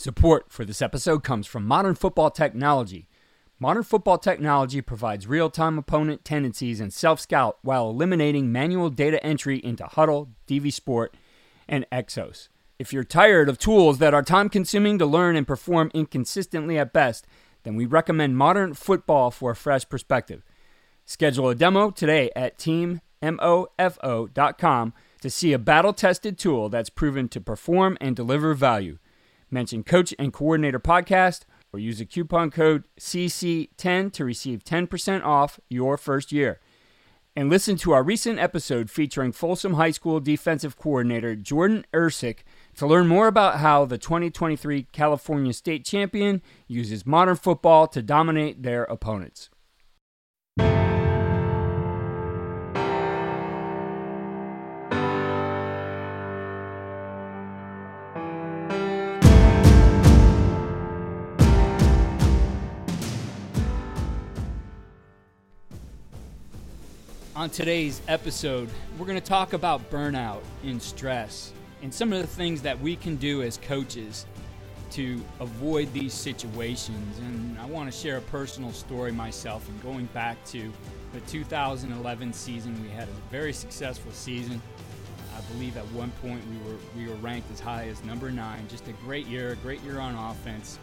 Support for this episode comes from Modern Football Technology. Modern Football Technology provides real time opponent tendencies and self scout while eliminating manual data entry into Hudl, DV Sport, and XOS. If you're tired of tools that are time consuming to learn and perform inconsistently at best, then we recommend Modern Football for a fresh perspective. Schedule a demo today at teammofo.com to see a battle tested tool that's proven to perform and deliver value. Mention Coach and Coordinator Podcast or use the coupon code CC10 to receive 10% off your first year. And listen to our recent episode featuring Folsom High School defensive coordinator Jordan Ersick to learn more about how the 2023 California State Champion uses modern football to dominate their opponents. On today's episode, we're going to talk about burnout and stress and some of the things that we can do as coaches to avoid these situations. And I want to share a personal story myself. And going back to the 2011 season, we had a very successful season. I believe at one point we were we were ranked as high as number nine. Just a great year, a great year on offense.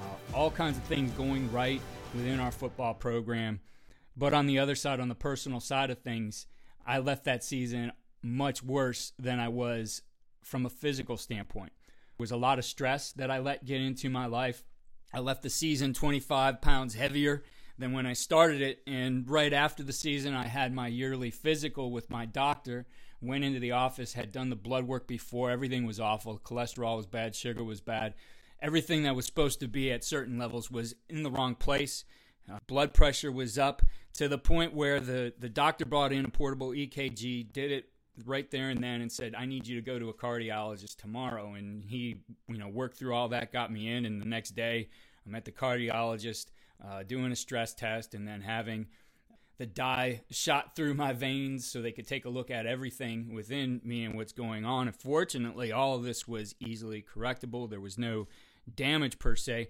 Uh, all kinds of things going right within our football program. But on the other side, on the personal side of things, I left that season much worse than I was from a physical standpoint. There was a lot of stress that I let get into my life. I left the season 25 pounds heavier than when I started it. And right after the season, I had my yearly physical with my doctor. Went into the office, had done the blood work before. Everything was awful. Cholesterol was bad, sugar was bad. Everything that was supposed to be at certain levels was in the wrong place. Uh, blood pressure was up to the point where the, the doctor brought in a portable EKG, did it right there and then, and said, "I need you to go to a cardiologist tomorrow." And he, you know, worked through all that, got me in, and the next day I'm at the cardiologist uh, doing a stress test, and then having the dye shot through my veins so they could take a look at everything within me and what's going on. And fortunately, all of this was easily correctable. There was no damage per se,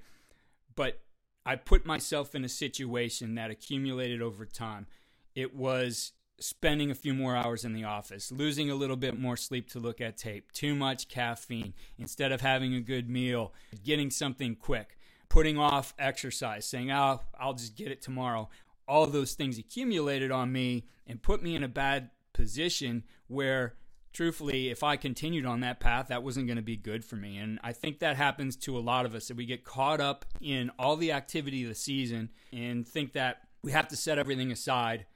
but I put myself in a situation that accumulated over time. It was spending a few more hours in the office, losing a little bit more sleep to look at tape, too much caffeine, instead of having a good meal, getting something quick, putting off exercise, saying, oh, I'll just get it tomorrow. All those things accumulated on me and put me in a bad position where truthfully, if I continued on that path, that wasn't going to be good for me. And I think that happens to a lot of us that we get caught up in all the activity of the season and think that we have to set everything aside.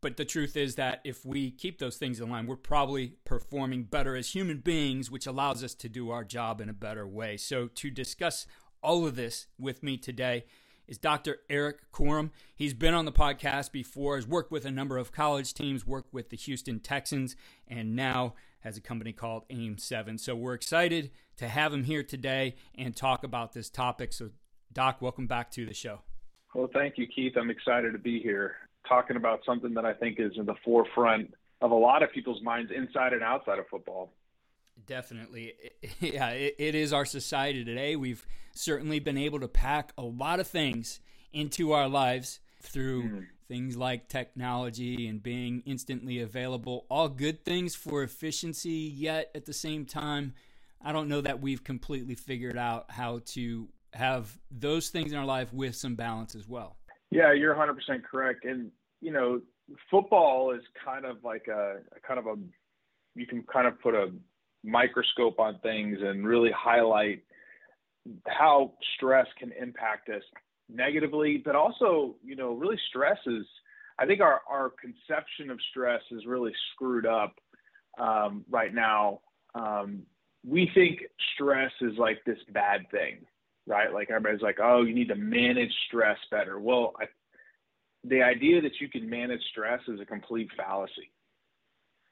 But the truth is that if we keep those things in line, we're probably performing better as human beings, which allows us to do our job in a better way. So, to discuss all of this with me today is Dr. Erik Korem. He's been on the podcast before, has worked with a number of college teams, worked with the Houston Texans, and now has a company called AIM 7. So we're excited to have him here today and talk about this topic. So, Doc, welcome back to the show. Well, thank you, Keith. I'm excited to be here talking about something that I think is in the forefront of a lot of people's minds inside and outside of football. Definitely. Yeah, it, it is our society today. We've certainly been able to pack a lot of things into our lives through mm. things like technology and being instantly available. All good things for efficiency, yet at the same time, I don't know that we've completely figured out how to have those things in our life with some balance as well. Yeah, you're 100% correct. And, you know, football is kind of like a kind of a, you can kind of put a microscope on things and really highlight how stress can impact us negatively, but also, you know, really stress is, I think our, our conception of stress is really screwed up um, right now. Um, we think stress is like this bad thing, right? Like everybody's like, oh, you need to manage stress better. Well, I, the idea that you can manage stress is a complete fallacy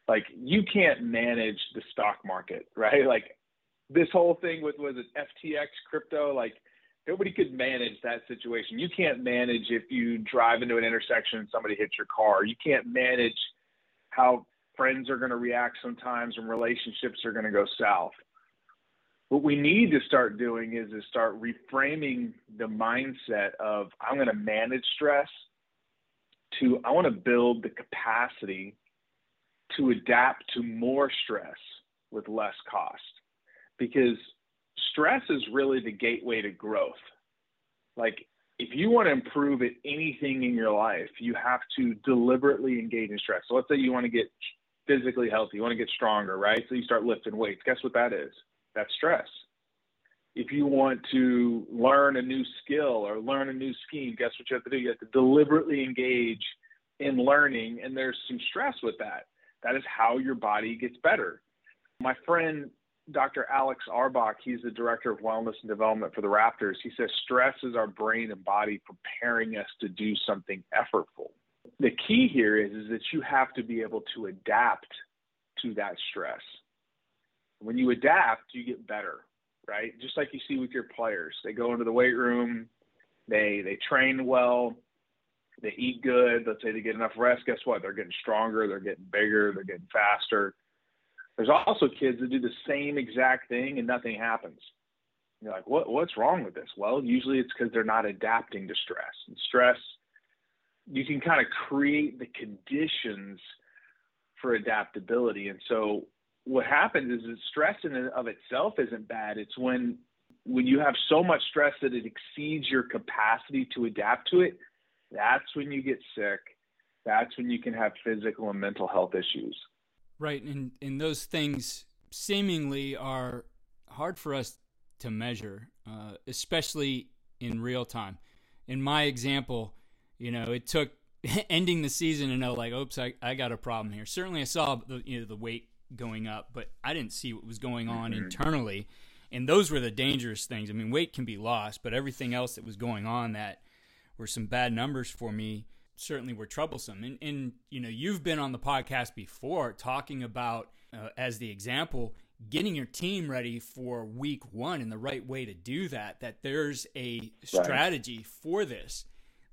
like you can't manage the stock market, right? Like this whole thing with was it FTX crypto, like nobody could manage that situation. You can't manage if you drive into an intersection and somebody hits your car. You can't manage how friends are going to react sometimes and relationships are going to go south. what we need to start doing is to start reframing the mindset of I'm going to manage stress to I want to build the capacity to adapt to more stress with less cost because stress is really the gateway to growth. Like if you want to improve at anything in your life, you have to deliberately engage in stress. So let's say you want to get physically healthy, you want to get stronger, right? So you start lifting weights. Guess what that is? That's stress. If you want to learn a new skill or learn a new scheme, guess what you have to do? You have to deliberately engage in learning, and there's some stress with that. That is how your body gets better. My friend Dr. Alex Auerbach, he's the director of wellness and development for the Raptors. He says stress is our brain and body preparing us to do something effortful. The key here is, is that you have to be able to adapt to that stress. When you adapt, you get better, right? Just like you see with your players. They go into the weight room, they they train well, they eat good, let's say they get enough rest, guess what? They're getting stronger, they're getting bigger, they're getting faster there's also kids that do the same exact thing and nothing happens. You're like, what, what's wrong with this? Well, usually it's because they're not adapting to stress. And stress, you can kind of create the conditions for adaptability. And so what happens is that stress in and of itself isn't bad. It's when when you have so much stress that it exceeds your capacity to adapt to it, that's when you get sick. That's when you can have physical and mental health issues. Right, and and those things seemingly are hard for us to measure, uh, especially in real time. In my example, you know, it took ending the season to know, like, oops, I, I got a problem here. Certainly, I saw the you know the weight going up, but I didn't see what was going on mm-hmm. internally, and those were the dangerous things. I mean, weight can be lost, but everything else that was going on that were some bad numbers for me certainly were troublesome. And, and you know, you've been on the podcast before talking about, uh, as the example, getting your team ready for week one and the right way to do that. That there's a strategy right. for this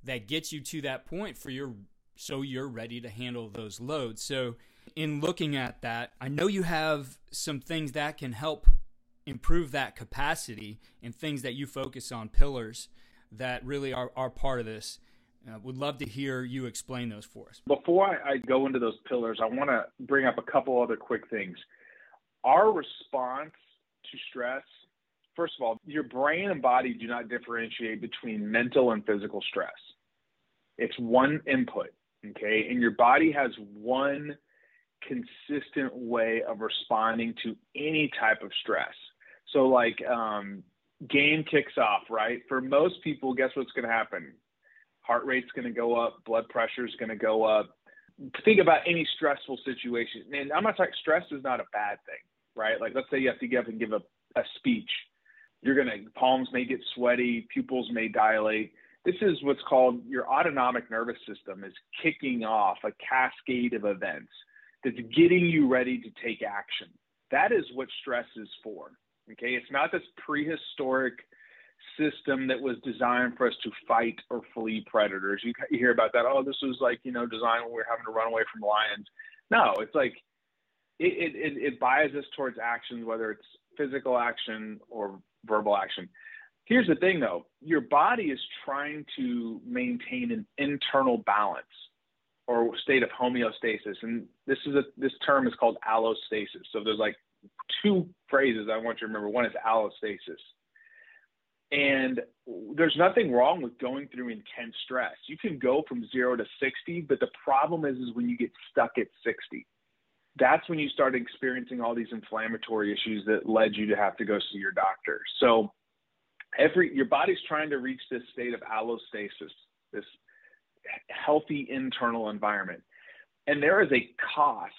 that gets you to that point for your so you're ready to handle those loads. So, in looking at that, I know you have some things that can help improve that capacity and things that you focus on pillars that really are, are part of this. Uh, would love to hear you explain those for us. Before I, I go into those pillars, I want to bring up a couple other quick things. Our response to stress, first of all, your brain and body do not differentiate between mental and physical stress. It's one input, okay? And your body has one consistent way of responding to any type of stress. So, like, um, game kicks off, right? For most people, guess what's going to happen? heart rate's going to go up, blood pressure's going to go up. Think about any stressful situation. And I'm not talking stress is not a bad thing, right? Like let's say you have to get up and give a, a speech. You're going to palms may get sweaty, pupils may dilate. This is what's called your autonomic nervous system is kicking off a cascade of events that's getting you ready to take action. That is what stress is for. Okay, it's not this prehistoric system that was designed for us to fight or flee predators. You, hear about that. Oh, this was like you know designed when we are having to run away from lions. No, it's like it, it, it biases us towards actions, whether it's physical action or verbal action. Here's the thing though, your body is trying to maintain an internal balance or state of homeostasis. And this is a this term is called allostasis. So there's like two phrases I want you to remember. One is allostasis. And there's nothing wrong with going through intense stress. You can go from zero to 60, but the problem is, is when you get stuck at 60. That's when you start experiencing all these inflammatory issues that led you to have to go see your doctor. So every your body's trying to reach this state of allostasis, this healthy internal environment. And there is a cost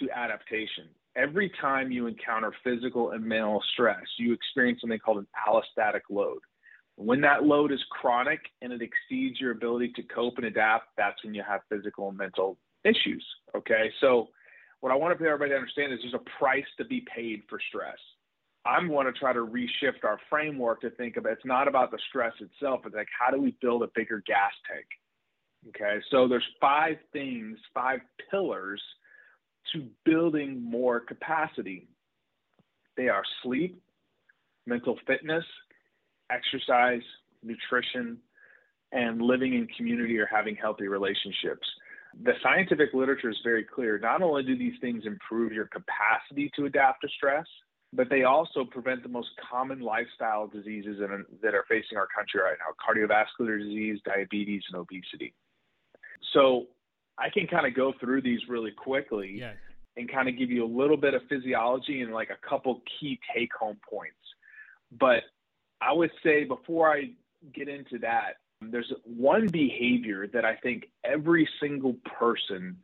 to adaptation every time you encounter physical and mental stress, you experience something called an allostatic load. When that load is chronic and it exceeds your ability to cope and adapt, that's when you have physical and mental issues. Okay. So, what I want to everybody to understand is there's a price to be paid for stress. I'm going to try to reshift our framework to think of it's not about the stress itself, it's like how do we build a bigger gas tank? Okay. So, there's five things, five pillars to building more capacity. They are sleep, mental fitness, exercise, nutrition, and living in community or having healthy relationships. The scientific literature is very clear. Not only do these things improve your capacity to adapt to stress, but they also prevent the most common lifestyle diseases that are facing our country right now cardiovascular disease, diabetes, and obesity. So I can kind of go through these really quickly yeah. and kind of give you a little bit of physiology and like a couple key take home points. But I would say before I get into that, there's one behavior that I think every single person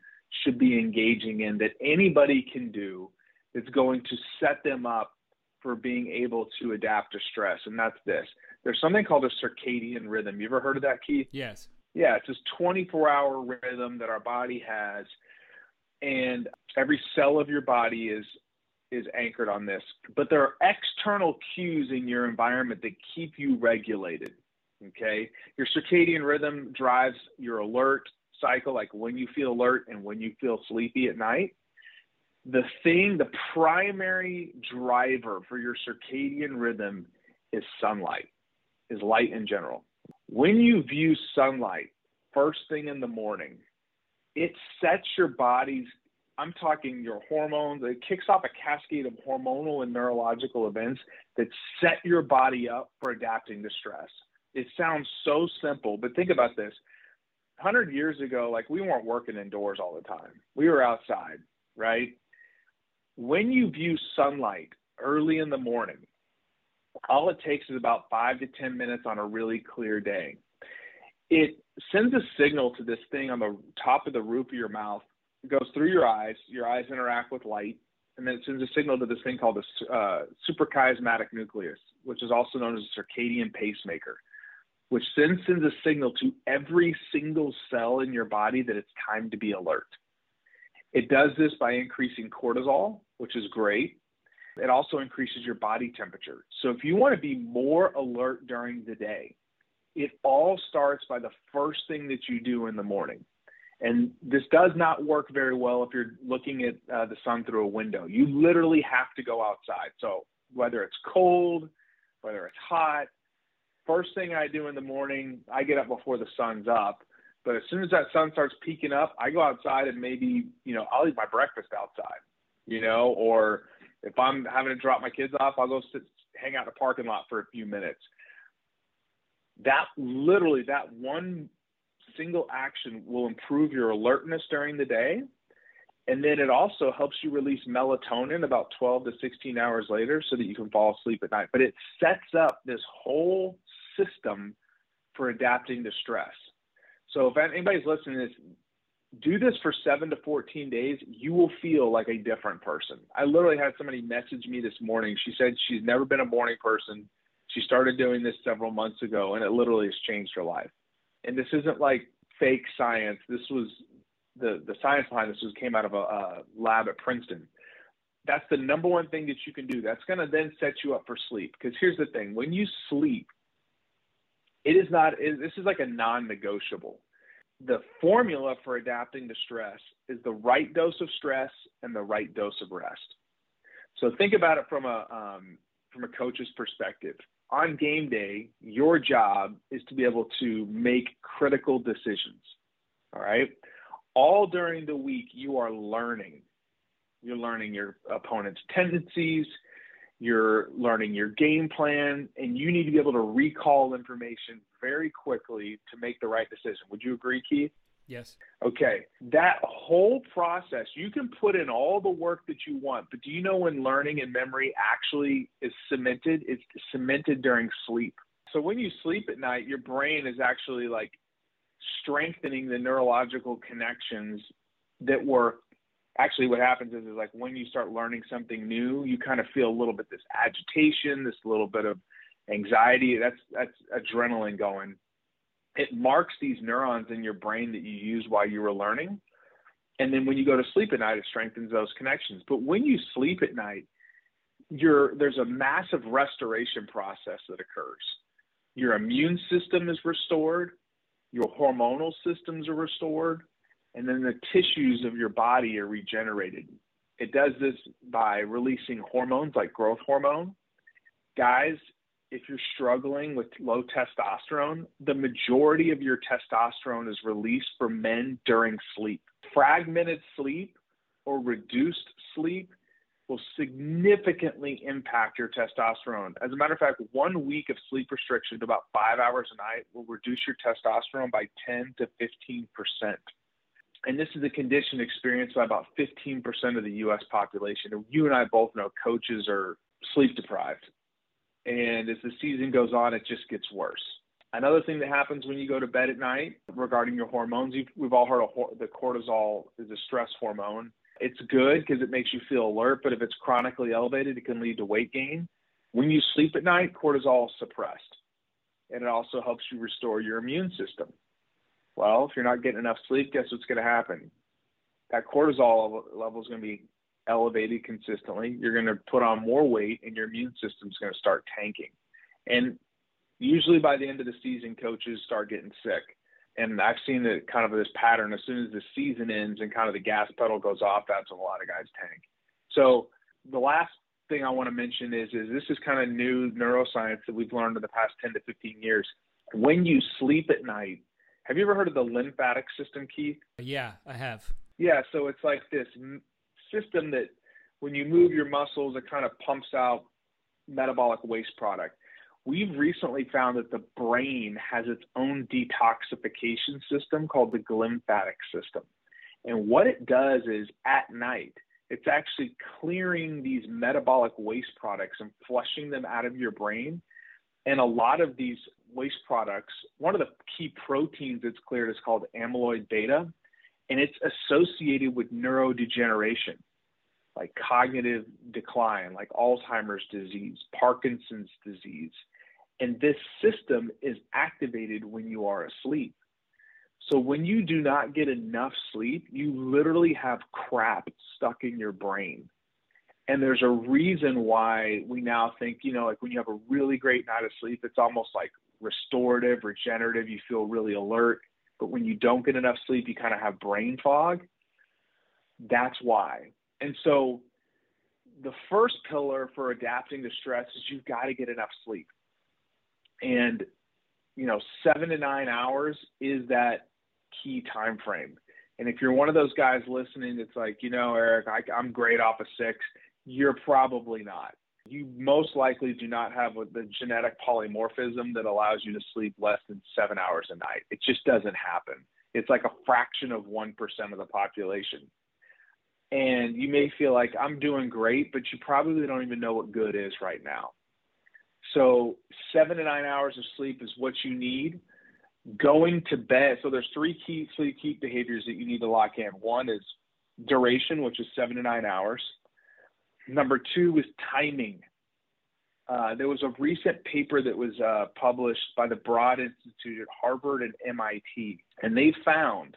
should be engaging in that anybody can do that's going to set them up for being able to adapt to stress. And that's this there's something called a circadian rhythm. You ever heard of that, Keith? Yes. Yeah, it's this 24 hour rhythm that our body has. And every cell of your body is is anchored on this. But there are external cues in your environment that keep you regulated. Okay. Your circadian rhythm drives your alert cycle, like when you feel alert and when you feel sleepy at night. The thing, the primary driver for your circadian rhythm is sunlight, is light in general. When you view sunlight first thing in the morning, it sets your body's I'm talking your hormones. It kicks off a cascade of hormonal and neurological events that set your body up for adapting to stress. It sounds so simple, but think about this. 100 years ago, like we weren't working indoors all the time. We were outside, right? When you view sunlight early in the morning, all it takes is about five to 10 minutes on a really clear day. It sends a signal to this thing on the top of the roof of your mouth it goes through your eyes. Your eyes interact with light, and then it sends a signal to this thing called the uh, suprachiasmatic nucleus, which is also known as a circadian pacemaker, which then sends a signal to every single cell in your body that it's time to be alert. It does this by increasing cortisol, which is great. It also increases your body temperature. So if you want to be more alert during the day, it all starts by the first thing that you do in the morning. And this does not work very well if you're looking at uh, the sun through a window. You literally have to go outside. So whether it's cold, whether it's hot, first thing I do in the morning, I get up before the sun's up. But as soon as that sun starts peeking up, I go outside and maybe, you know, I'll eat my breakfast outside, you know, or if I'm having to drop my kids off, I'll go sit, hang out in the parking lot for a few minutes. That literally, that one single action will improve your alertness during the day. And then it also helps you release melatonin about 12 to 16 hours later so that you can fall asleep at night. But it sets up this whole system for adapting to stress. So if anybody's listening to this, do this for seven to 14 days, you will feel like a different person. I literally had somebody message me this morning. She said she's never been a morning person. She started doing this several months ago, and it literally has changed her life and this isn't like fake science. This was the the science behind this was came out of a, a lab at Princeton. That's the number one thing that you can do. That's going to then set you up for sleep. Because here's the thing: when you sleep, it is not. It, this is like a non-negotiable. The formula for adapting to stress is the right dose of stress and the right dose of rest. So think about it from a um, from a coach's perspective on game day, your job is to be able to make critical decisions. All right. All during the week, you are learning. You're learning your opponent's tendencies, you're learning your game plan, and you need to be able to recall information very quickly to make the right decision. Would you agree, Keith? Yes. Okay. That whole process, you can put in all the work that you want, but do you know when learning and memory actually is cemented? It's cemented during sleep. So when you sleep at night, your brain is actually like strengthening the neurological connections that were actually what happens is, is like when you start learning something new, you kind of feel a little bit this agitation, this little bit of anxiety. That's that's adrenaline going it marks these neurons in your brain that you use while you were learning. And then when you go to sleep at night, it strengthens those connections. But when you sleep at night, there's a massive restoration process that occurs. Your immune system is restored, your hormonal systems are restored, and then the tissues of your body are regenerated. It does this by releasing hormones like growth hormone guys, if you're struggling with low testosterone, the majority of your testosterone is released for men during sleep. Fragmented sleep or reduced sleep will significantly impact your testosterone. As a matter of fact, one week of sleep restriction to about five hours a night will reduce your testosterone by 10 to 15 percent. And this is a condition experienced by about 15 percent of the U.S. population. You and I both know coaches are sleep deprived. And as the season goes on, it just gets worse. Another thing that happens when you go to bed at night regarding your hormones, we've all heard of the cortisol is a stress hormone it's good because it makes you feel alert, but if it's chronically elevated, it can lead to weight gain. When you sleep at night, cortisol is suppressed, and it also helps you restore your immune system. Well, if you're not getting enough sleep, guess what's going to happen? That cortisol level is going to be elevated consistently. You're going to put on more weight, and your immune system's going to start tanking. And usually by the end of the season, coaches start getting sick and I've seen the kind of this pattern. As soon as the season ends and kind of the gas pedal goes off, that's when a lot of guys tank. So the last thing I want to mention is is this is kind of new neuroscience that we've learned in the past 10 to 15 years. When you sleep at night, have you ever heard of the lymphatic system, Keith? Yeah, I have. Yeah, so it's like this system that when you move your muscles, it kind of pumps out metabolic waste product we've recently found that the brain has its own detoxification system called the glymphatic system. And what it does is at night, it's actually clearing these metabolic waste products and flushing them out of your brain. And a lot of these waste products, one of the key proteins that's cleared is called amyloid beta, and it's associated with neurodegeneration, like cognitive decline, like Alzheimer's disease, Parkinson's disease. And this system is activated when you are asleep. So when you do not get enough sleep, you literally have crap stuck in your brain. And there's a reason why we now think, you know, like when you have a really great night of sleep, it's almost like restorative, regenerative, you feel really alert. But when you don't get enough sleep, you kind of have brain fog. That's why. And so the first pillar for adapting to stress is you've got to get enough sleep. And you know seven to nine hours is that key time frame. And if you're one of those guys listening that's like you know Erik I, i'm great off of six you're probably not. You most likely do not have the genetic polymorphism that allows you to sleep less than seven hours a night. It just doesn't happen. It's like a fraction of 1% of the population and you may feel like i'm doing great but you probably don't even know what good is right now so seven to nine hours of sleep is what you need. Going to bed. So there's three key sleep keep behaviors that you need to lock in. One is duration, which is seven to nine hours. Number two is timing. Uh, there was a recent paper that was uh, published by the Broad Institute at Harvard and MIT, and they found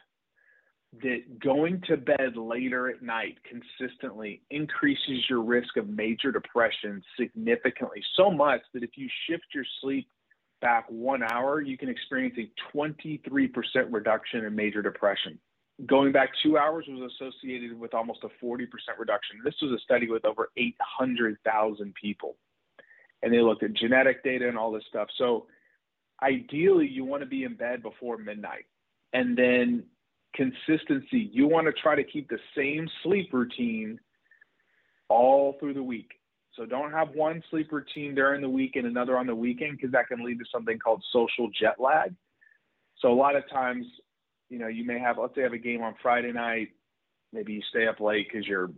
that going to bed later at night consistently increases your risk of major depression significantly, so much that if you shift your sleep back one hour, you can experience a 23% reduction in major depression. Going back two hours was associated with almost a 40% reduction. This was a study with over 800,000 people. And they looked at genetic data and all this stuff. So ideally, you want to be in bed before midnight. And then consistency. You want to try to keep the same sleep routine all through the week. So don't have one sleep routine during the week and another on the weekend because that can lead to something called social jet lag. So a lot of times, you know, you may have, let's say, have a game on Friday night. Maybe you stay up late because you're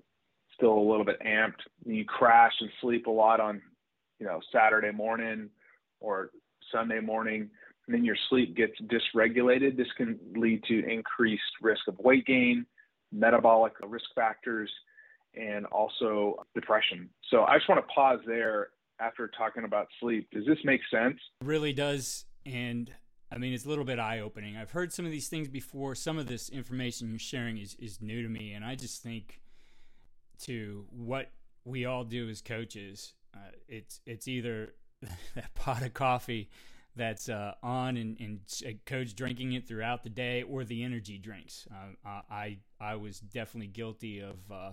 still a little bit amped. You crash and sleep a lot on, you know, Saturday morning or Sunday morning and then your sleep gets dysregulated, this can lead to increased risk of weight gain, metabolic risk factors, and also depression. So I just want to pause there after talking about sleep. Does this make sense? Really does. And I mean, it's a little bit eye opening. I've heard some of these things before. Some of this information you're sharing is, is new to me. And I just think to what we all do as coaches, uh, it's, it's either that pot of coffee that's uh, on and, and coach drinking it throughout the day or the energy drinks. Uh, I I was definitely guilty of uh,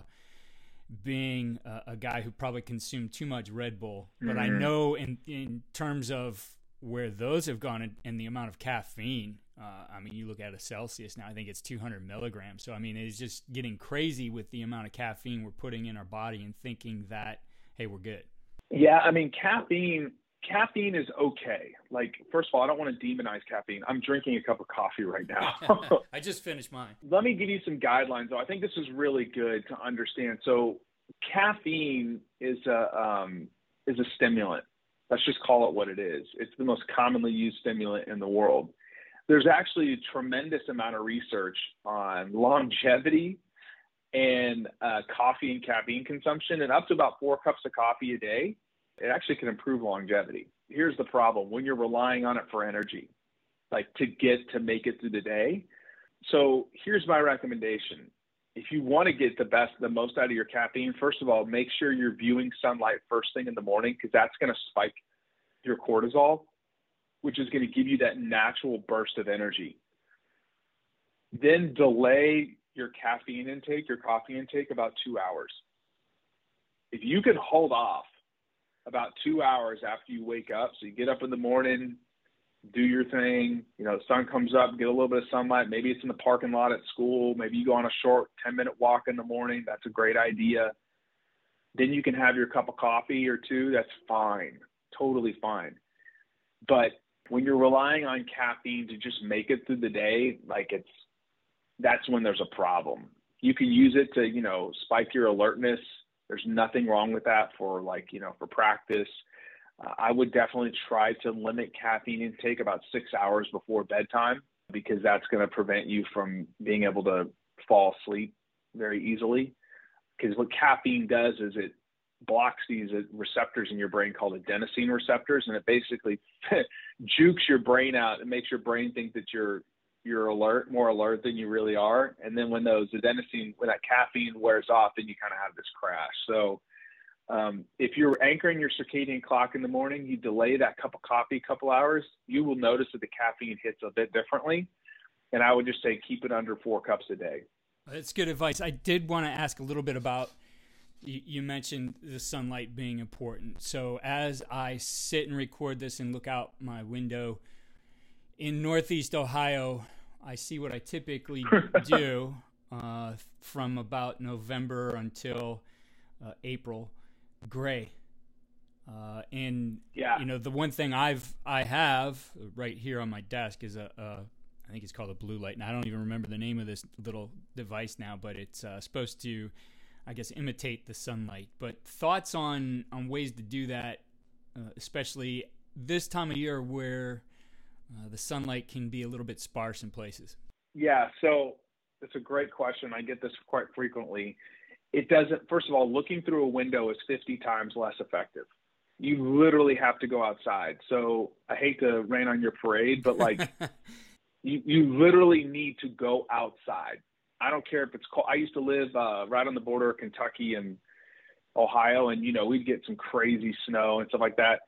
being a, a guy who probably consumed too much Red Bull, but mm-hmm. I know in in terms of where those have gone and, and the amount of caffeine. Uh, I mean, you look at a Celsius now. I think it's 200 milligrams. So I mean, it's just getting crazy with the amount of caffeine we're putting in our body and thinking that hey, we're good. Yeah, I mean, caffeine caffeine is okay. Like, first of all, I don't want to demonize caffeine. I'm drinking a cup of coffee right now. I just finished mine. Let me give you some guidelines, though. I think this is really good to understand. So, caffeine is a um, is a stimulant. Let's just call it what it is. It's the most commonly used stimulant in the world. There's actually a tremendous amount of research on longevity and uh, coffee and caffeine consumption, and up to about four cups of coffee a day it actually can improve longevity. Here's the problem when you're relying on it for energy, like to get to make it through the day. So here's my recommendation. If you want to get the best, the most out of your caffeine, first of all, make sure you're viewing sunlight first thing in the morning because that's going to spike your cortisol, which is going to give you that natural burst of energy. Then delay your caffeine intake, your coffee intake about two hours. If you can hold off about two hours after you wake up. So you get up in the morning, do your thing. You know, sun comes up, get a little bit of sunlight. Maybe it's in the parking lot at school. Maybe you go on a short 10 minute walk in the morning. That's a great idea. Then you can have your cup of coffee or two. That's fine, totally fine. But when you're relying on caffeine to just make it through the day, like it's that's when there's a problem. You can use it to, you know, spike your alertness there's nothing wrong with that for like, you know, for practice. Uh, I would definitely try to limit caffeine intake about six hours before bedtime because that's going to prevent you from being able to fall asleep very easily. Because what caffeine does is it blocks these receptors in your brain called adenosine receptors, and it basically jukes your brain out and makes your brain think that you're you're alert, more alert than you really are. And then when those adenosine, when that caffeine wears off, then you kind of have this crash. So um, if you're anchoring your circadian clock in the morning, you delay that cup of coffee a couple hours, you will notice that the caffeine hits a bit differently. And I would just say keep it under four cups a day. That's good advice. I did want to ask a little bit about you mentioned the sunlight being important. So as I sit and record this and look out my window, in Northeast Ohio, I see what I typically do uh, from about November until uh, April, gray. Uh, and yeah. you know the one thing I've I have right here on my desk is a, a I think it's called a blue light, and I don't even remember the name of this little device now, but it's uh, supposed to, I guess, imitate the sunlight. But thoughts on on ways to do that, uh, especially this time of year where uh, the sunlight can be a little bit sparse in places? Yeah, so it's a great question. I get this quite frequently. It doesn't, first of all, looking through a window is 50 times less effective. You literally have to go outside. So I hate to rain on your parade, but like you, you literally need to go outside. I don't care if it's cold. I used to live uh, right on the border of Kentucky and Ohio, and you know we'd get some crazy snow and stuff like that.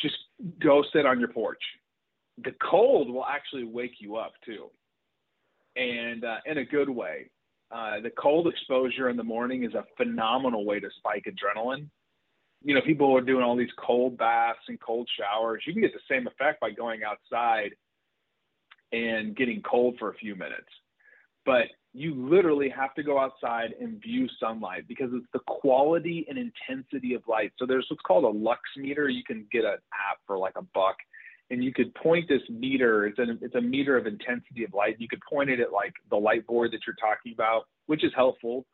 Just go sit on your porch the cold will actually wake you up too, and uh, in a good way. Uh, the cold exposure in the morning is a phenomenal way to spike adrenaline. You know, people are doing all these cold baths and cold showers. You can get the same effect by going outside and getting cold for a few minutes. But you literally have to go outside and view sunlight because it's the quality and intensity of light. So there's what's called a lux meter. You can get an app for like a buck and you could point this meter it's a, it's a meter of intensity of light you could point it at like the light board that you're talking about which is helpful.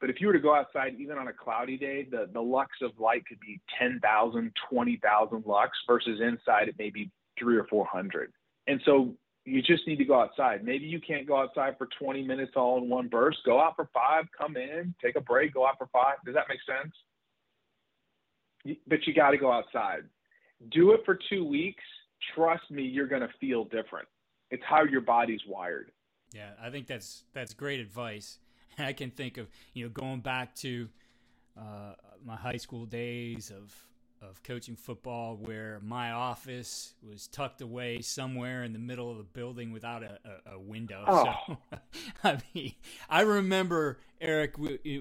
But if you were to go outside even on a cloudy day the, the lux of light could be 10,000 20,000 lux versus inside it may be 3 or 400 and so you just need to go outside. Maybe you can't go outside for 20 minutes all in one burst. Go out for 5 come in take a break go out for 5 does that make sense? But you got to go outside. Do it for 2 weeks trust me, you're going to feel different. It's how your body's wired. Yeah, I think that's that's great advice. I can think of you know going back to uh, my high school days of of coaching football where my office was tucked away somewhere in the middle of the building without a, a, a window. Oh. So, I mean, I remember Erik,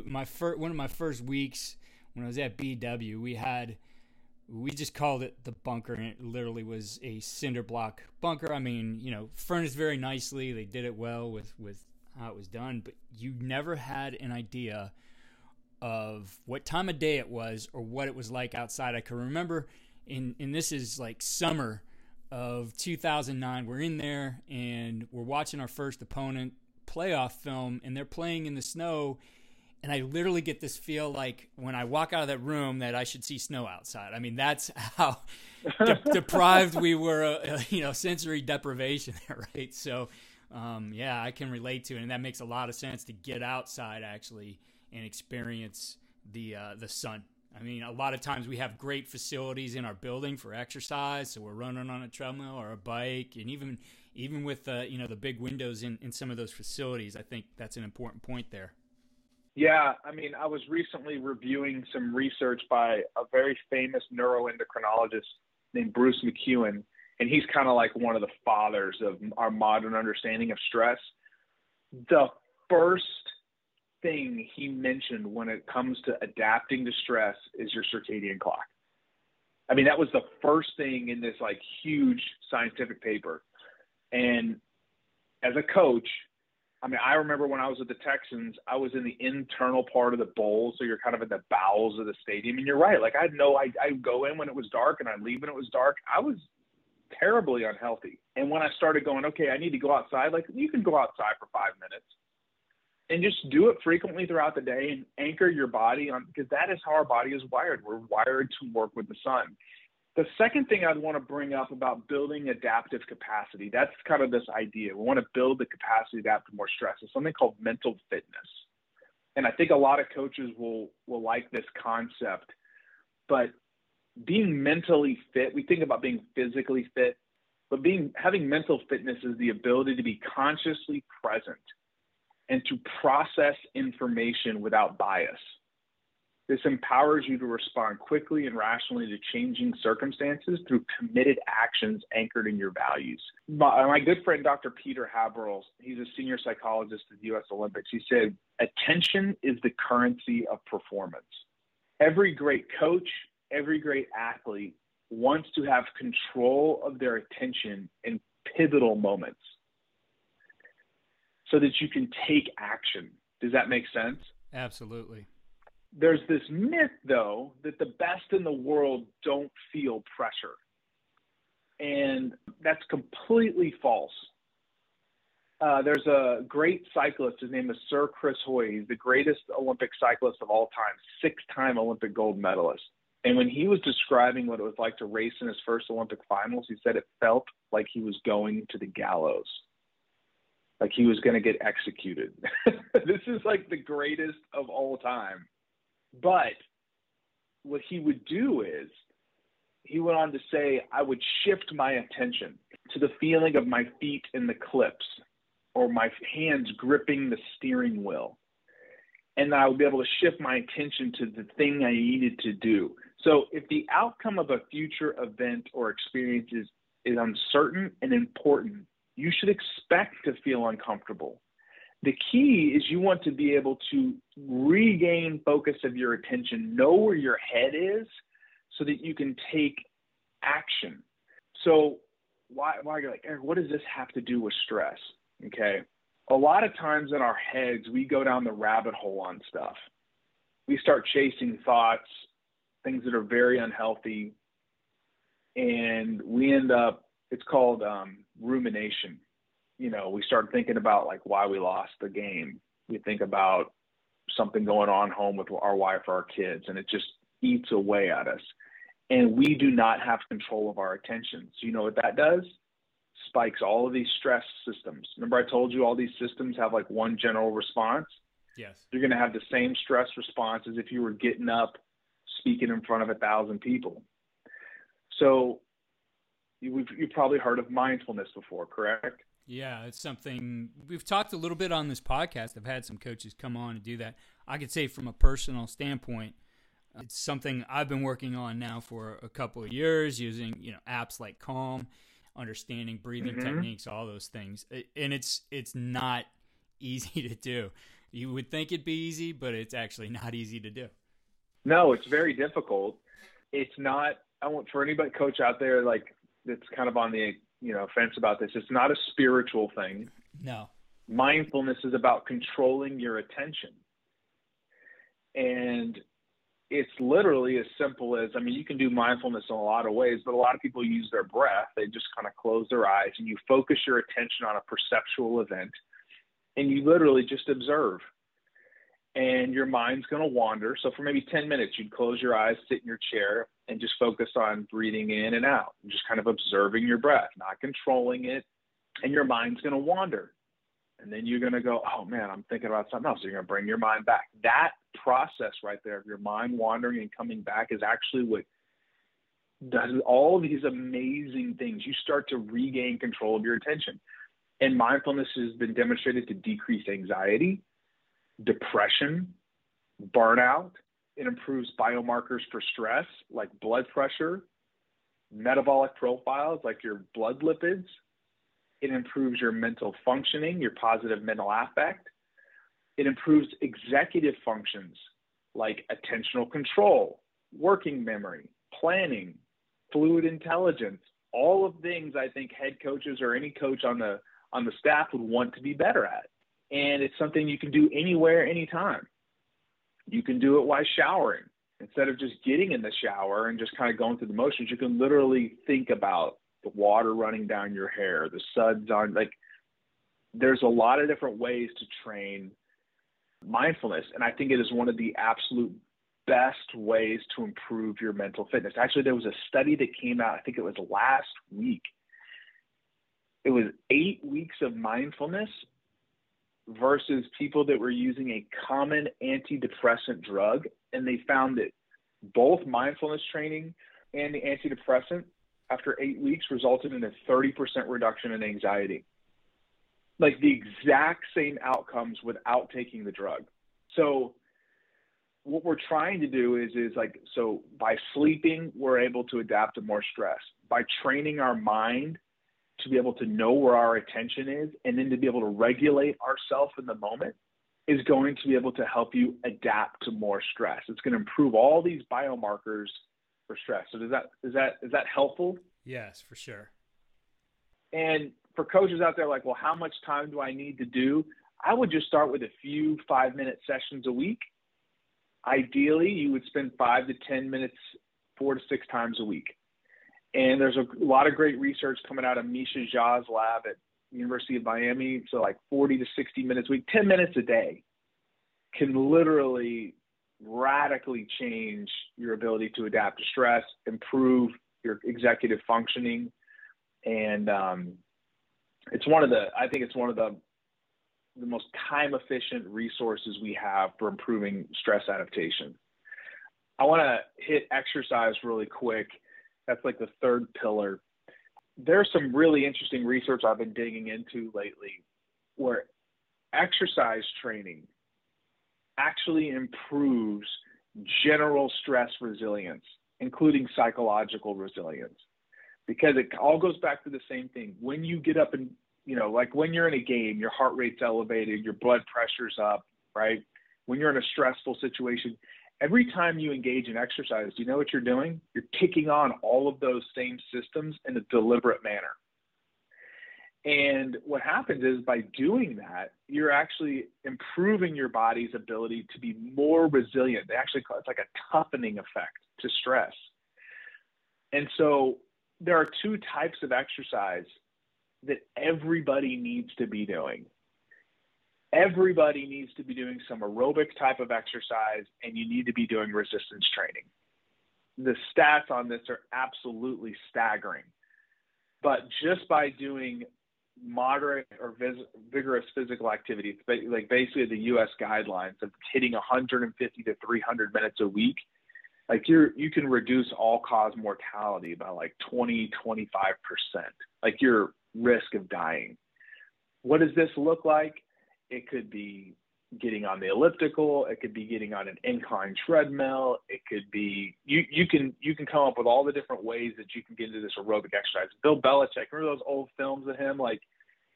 my first, one of my first weeks when I was at BW, we had we just called it the bunker and it literally was a cinder block bunker. I mean you know furnished very nicely. They did it well with with how it was done but you never had an idea of what time of day it was or what it was like outside. I can remember in and this is like summer of 2009 we're in there and we're watching our first opponent playoff film and they're playing in the snow and I literally get this feel like when I walk out of that room that I should see snow outside. I mean, that's how de- deprived we were, uh, you know, sensory deprivation there, right? So, um, yeah, I can relate to it, and that makes a lot of sense to get outside actually and experience the uh, the sun. I mean, a lot of times we have great facilities in our building for exercise, so we're running on a treadmill or a bike, and even even with uh, you know the big windows in, in some of those facilities, I think that's an important point there. Yeah, I mean, I was recently reviewing some research by a very famous neuroendocrinologist named Bruce McEwen, and he's kind of like one of the fathers of our modern understanding of stress. The first thing he mentioned when it comes to adapting to stress is your circadian clock. I mean, that was the first thing in this like huge scientific paper. And as a coach, I mean, I remember when I was with the Texans, I was in the internal part of the bowl, so you're kind of in the bowels of the stadium. And you're right, like I had no, I I go in when it was dark and I leave when it was dark. I was terribly unhealthy. And when I started going, okay, I need to go outside. Like you can go outside for five minutes and just do it frequently throughout the day and anchor your body on because that is how our body is wired. We're wired to work with the sun. The second thing I'd want to bring up about building adaptive capacity, that's kind of this idea. We want to build the capacity to adapt to more stress. It's something called mental fitness. And I think a lot of coaches will will like this concept. But being mentally fit, we think about being physically fit, but being having mental fitness is the ability to be consciously present and to process information without bias. This empowers you to respond quickly and rationally to changing circumstances through committed actions anchored in your values. My, my good friend, Dr. Peter Haberl, he's a senior psychologist at the U.S. Olympics. He said, Attention is the currency of performance. Every great coach, every great athlete wants to have control of their attention in pivotal moments so that you can take action. Does that make sense? Absolutely there's this myth though that the best in the world don't feel pressure. And that's completely false. Uh, there's a great cyclist. His name is sir chris hoy. He's the greatest olympic cyclist of all time six time olympic gold medalist. And when he was describing what it was like to race in his first olympic finals he said it felt like he was going to the gallows. Like he was going to get executed. This is like the greatest of all time but what he would do is, he went on to say, I would shift my attention to the feeling of my feet in the clips or my hands gripping the steering wheel. And I would be able to shift my attention to the thing I needed to do. So if the outcome of a future event or experience is, is uncertain and important, you should expect to feel uncomfortable the key is you want to be able to regain focus of your attention, know where your head is, so that you can take action. So, why, why you're like, Erik, what does this have to do with stress? Okay. A lot of times in our heads, we go down the rabbit hole on stuff. We start chasing thoughts, things that are very unhealthy, and we end up, it's called um, rumination you know, we start thinking about like why we lost the game. We think about something going on home with our wife or our kids, and it just eats away at us. And we do not have control of our attention. So, you know what that does? Spikes all of these stress systems. Remember, I told you all these systems have like one general response? Yes. You're going to have the same stress response as if you were getting up, speaking in front of a thousand people. So, you've, you've probably heard of mindfulness before, correct? Yeah, it's something we've talked a little bit on this podcast. I've had some coaches come on and do that. I could say from a personal standpoint, It's something I've been working on now for a couple of years using, you know, apps like Calm, understanding breathing mm-hmm. techniques, all those things. And it's it's not easy to do. You would think it'd be easy, but it's actually not easy to do. No, it's very difficult. It's not I want for anybody coach out there like that's kind of on the you know fence about this. It's not a spiritual thing. No. Mindfulness is about controlling your attention. And it's literally as simple as I mean, you can do mindfulness in a lot of ways, but a lot of people use their breath. They just kind of close their eyes and you focus your attention on a perceptual event and you literally just observe. And your mind's going to wander. So for maybe 10 minutes, you'd close your eyes, sit in your chair, and just focus on breathing in and out, just kind of observing your breath, not controlling it. And your mind's going to wander. And then you're going to go, oh man, I'm thinking about something else. So you're going to bring your mind back. That process right there of your mind wandering and coming back is actually what does all these amazing things. You start to regain control of your attention. And mindfulness has been demonstrated to decrease anxiety, depression, burnout. It improves biomarkers for stress like blood pressure, metabolic profiles like your blood lipids. It improves your mental functioning, your positive mental affect. It improves executive functions like attentional control, working memory, planning, fluid intelligence, all of things I think head coaches or any coach on the on the staff would want to be better at. And it's something you can do anywhere, anytime. You can do it while showering. Instead of just getting in the shower and just kind of going through the motions, you can literally think about the water running down your hair, the suds on like there's a lot of different ways to train mindfulness. And I think it is one of the absolute best ways to improve your mental fitness. Actually, there was a study that came out, I think it was last week. It was eight weeks of mindfulness versus people that were using a common antidepressant drug. And they found that both mindfulness training and the antidepressant after eight weeks resulted in a 30% reduction in anxiety like the exact same outcomes without taking the drug. So what we're trying to do is is like so by sleeping we're able to adapt to more stress. By training our mind to be able to know where our attention is and then to be able to regulate ourselves in the moment is going to be able to help you adapt to more stress. It's going to improve all these biomarkers for stress. So does that is that is that helpful? Yes, for sure. And for coaches out there, like, well, how much time do I need to do? I would just start with a few five minute sessions a week. Ideally, you would spend five to 10 minutes, four to six times a week. And there's a lot of great research coming out of Amishi Jha's lab at University of Miami. So like 40 to 60 minutes a week, 10 minutes a day can literally radically change your ability to adapt to stress, improve your executive functioning, and um, it's one of the I think it's one of the the most time efficient resources we have for improving stress adaptation. I want to hit exercise really quick. That's like the third pillar. There's some really interesting research I've been digging into lately where exercise training actually improves general stress resilience, including psychological resilience because it all goes back to the same thing. When you get up and, you know, like when you're in a game, your heart rate's elevated, your blood pressure's up, right? When you're in a stressful situation, every time you engage in exercise, do you know what you're doing? You're kicking on all of those same systems in a deliberate manner. And what happens is by doing that, you're actually improving your body's ability to be more resilient. They actually it's like a toughening effect to stress. And so there are two types of exercise that everybody needs to be doing. Everybody needs to be doing some aerobic type of exercise, and you need to be doing resistance training. The stats on this are absolutely staggering. But just by doing moderate or vis- vigorous physical activity, like basically the U.S. guidelines of hitting 150 to 300 minutes a week, like you're you can reduce all cause mortality by like 20 25% like your risk of dying what does this look like it could be getting on the elliptical. It could be getting on an incline treadmill. It could be you you can you can come up with all the different ways that you can get into this aerobic exercise. Bill Belichick, remember those old films of him like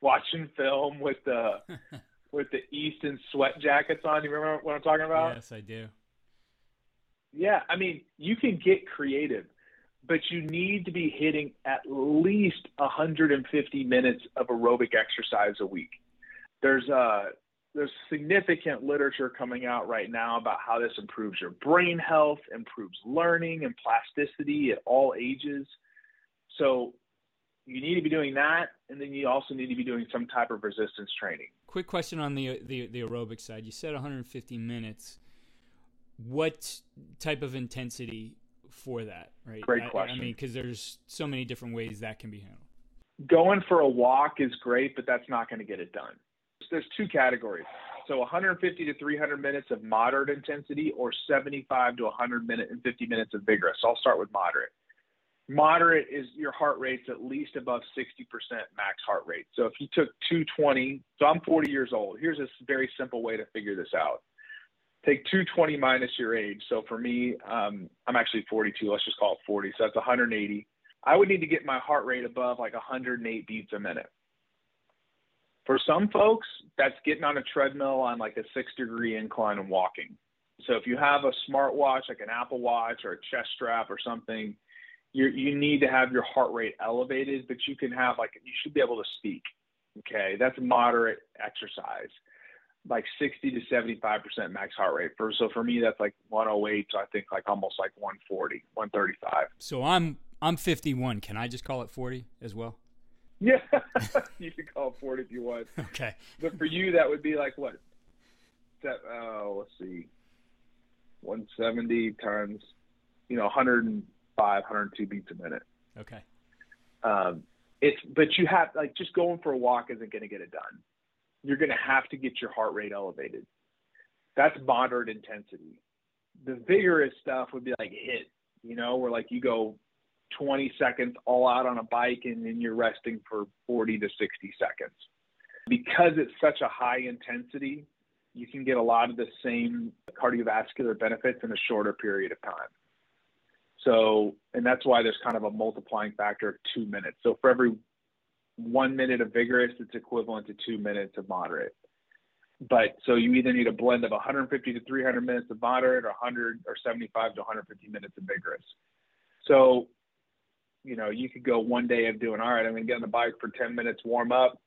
watching film with the with the Easton sweat jackets on? You remember what I'm talking about? Yes, I do. Yeah, I mean, you can get creative, but you need to be hitting at least 150 minutes of aerobic exercise a week. There's uh there's significant literature coming out right now about how this improves your brain health, improves learning and plasticity at all ages. So you need to be doing that, and then you also need to be doing some type of resistance training. Quick question on the the, the aerobic side. You said 150 minutes. What type of intensity for that? Right. Great question. I, I mean, because there's so many different ways that can be handled. Going for a walk is great, but that's not going to get it done there's two categories. So 150 to 300 minutes of moderate intensity or 75 to 100 minute and 50 minutes of vigorous. So I'll start with moderate. Moderate is your heart rate's at least above 60% max heart rate. So if you took 220, so I'm 40 years old. Here's a very simple way to figure this out. Take 220 minus your age. So for me, um, I'm actually 42. Let's just call it 40. So that's 180. I would need to get my heart rate above like 108 beats a minute. For some folks, that's getting on a treadmill on like a six degree incline and walking. So if you have a smartwatch, like an Apple Watch or a chest strap or something, you you need to have your heart rate elevated, but you can have like you should be able to speak. Okay, that's moderate exercise, like 60 to 75 percent max heart rate. For so for me, that's like 108. So I think like almost like 140, 135. So I'm I'm 51. Can I just call it 40 as well? Yeah, you can call it Ford if you want. Okay. But for you, that would be like what? That oh, let's see, 170 times, you know, 105, 102 beats a minute. Okay. Um, it's but you have like just going for a walk isn't going to get it done. You're going to have to get your heart rate elevated. That's moderate intensity. The vigorous stuff would be like hit, you know, where like you go 20 seconds all out on a bike and then you're resting for 40 to 60 seconds. Because it's such a high intensity, you can get a lot of the same cardiovascular benefits in a shorter period of time. So, and that's why there's kind of a multiplying factor of two minutes. So for every one minute of vigorous, it's equivalent to two minutes of moderate. But so you either need a blend of 150 to 300 minutes of moderate or 100 or 75 to 150 minutes of vigorous. So you know, you could go one day of doing, all right, I'm going to get on the bike for 10 minutes, warm up.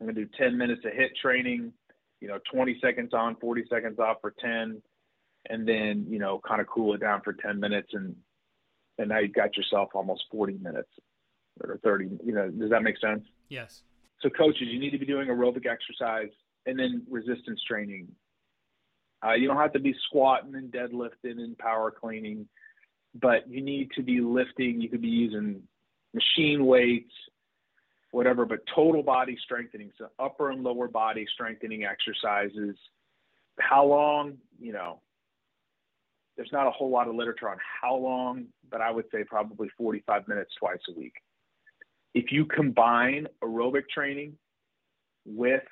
I'm going to do 10 minutes of hit training, you know, 20 seconds on, 40 seconds off for 10, and then, you know, kind of cool it down for 10 minutes. And, and now you've got yourself almost 40 minutes or 30, you know, does that make sense? Yes. So coaches, you need to be doing aerobic exercise and then resistance training. Uh, you don't have to be squatting and deadlifting and power cleaning but you need to be lifting. You could be using machine weights, whatever, but total body strengthening, so upper and lower body strengthening exercises. How long, you know, there's not a whole lot of literature on how long, but I would say probably 45 minutes twice a week. If you combine aerobic training with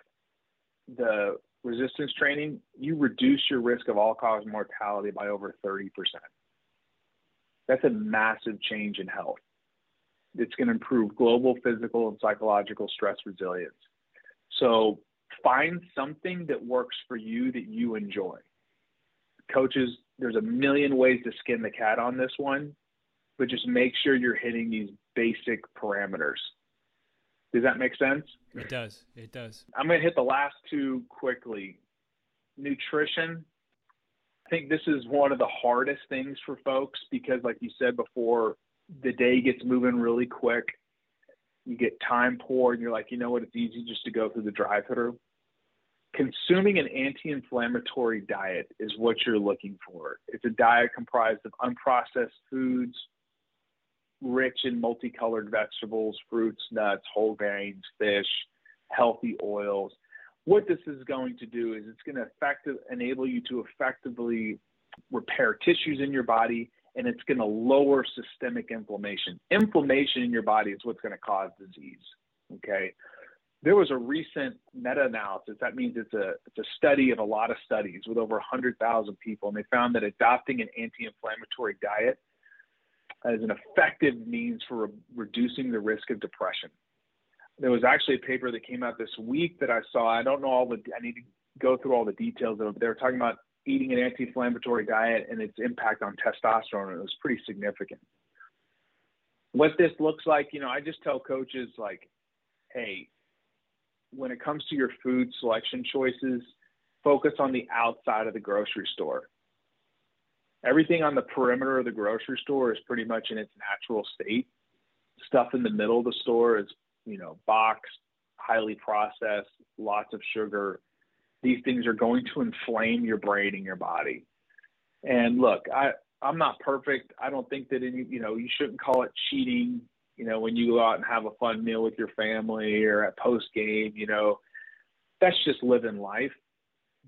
the resistance training, you reduce your risk of all cause mortality by over 30%. That's a massive change in health. It's going to improve global physical and psychological stress resilience. So find something that works for you that you enjoy. Coaches, there's a million ways to skin the cat on this one, but just make sure you're hitting these basic parameters. Does that make sense? It does. It does. I'm going to hit the last two quickly. Nutrition think this is one of the hardest things for folks because, like you said before, the day gets moving really quick. You get time poor, and you're like, you know what? It's easy just to go through the drive-through. Consuming an anti-inflammatory diet is what you're looking for. It's a diet comprised of unprocessed foods, rich in multicolored vegetables, fruits, nuts, whole grains, fish, healthy oils what this is going to do is it's going to enable you to effectively repair tissues in your body and it's going to lower systemic inflammation. Inflammation in your body is what's going to cause disease. Okay. there was a recent meta-analysis. That means it's a it's a study of a lot of studies with over 100,000 people, and they found that adopting an anti-inflammatory diet as an effective means for re- reducing the risk of depression. There was actually a paper that came out this week that I saw. I don't know all the. I need to go through all the details of it. They were talking about eating an anti-inflammatory diet and its impact on testosterone, and it was pretty significant. What this looks like, you know, I just tell coaches like, hey, when it comes to your food selection choices, focus on the outside of the grocery store. Everything on the perimeter of the grocery store is pretty much in its natural state. Stuff in the middle of the store is, you know, boxed, highly processed, lots of sugar. These things are going to inflame your brain and your body. And look, I, I'm not perfect. I don't think that any, you know, you shouldn't call it cheating you know, when you go out and have a fun meal with your family or at post game, you know, that's just living life.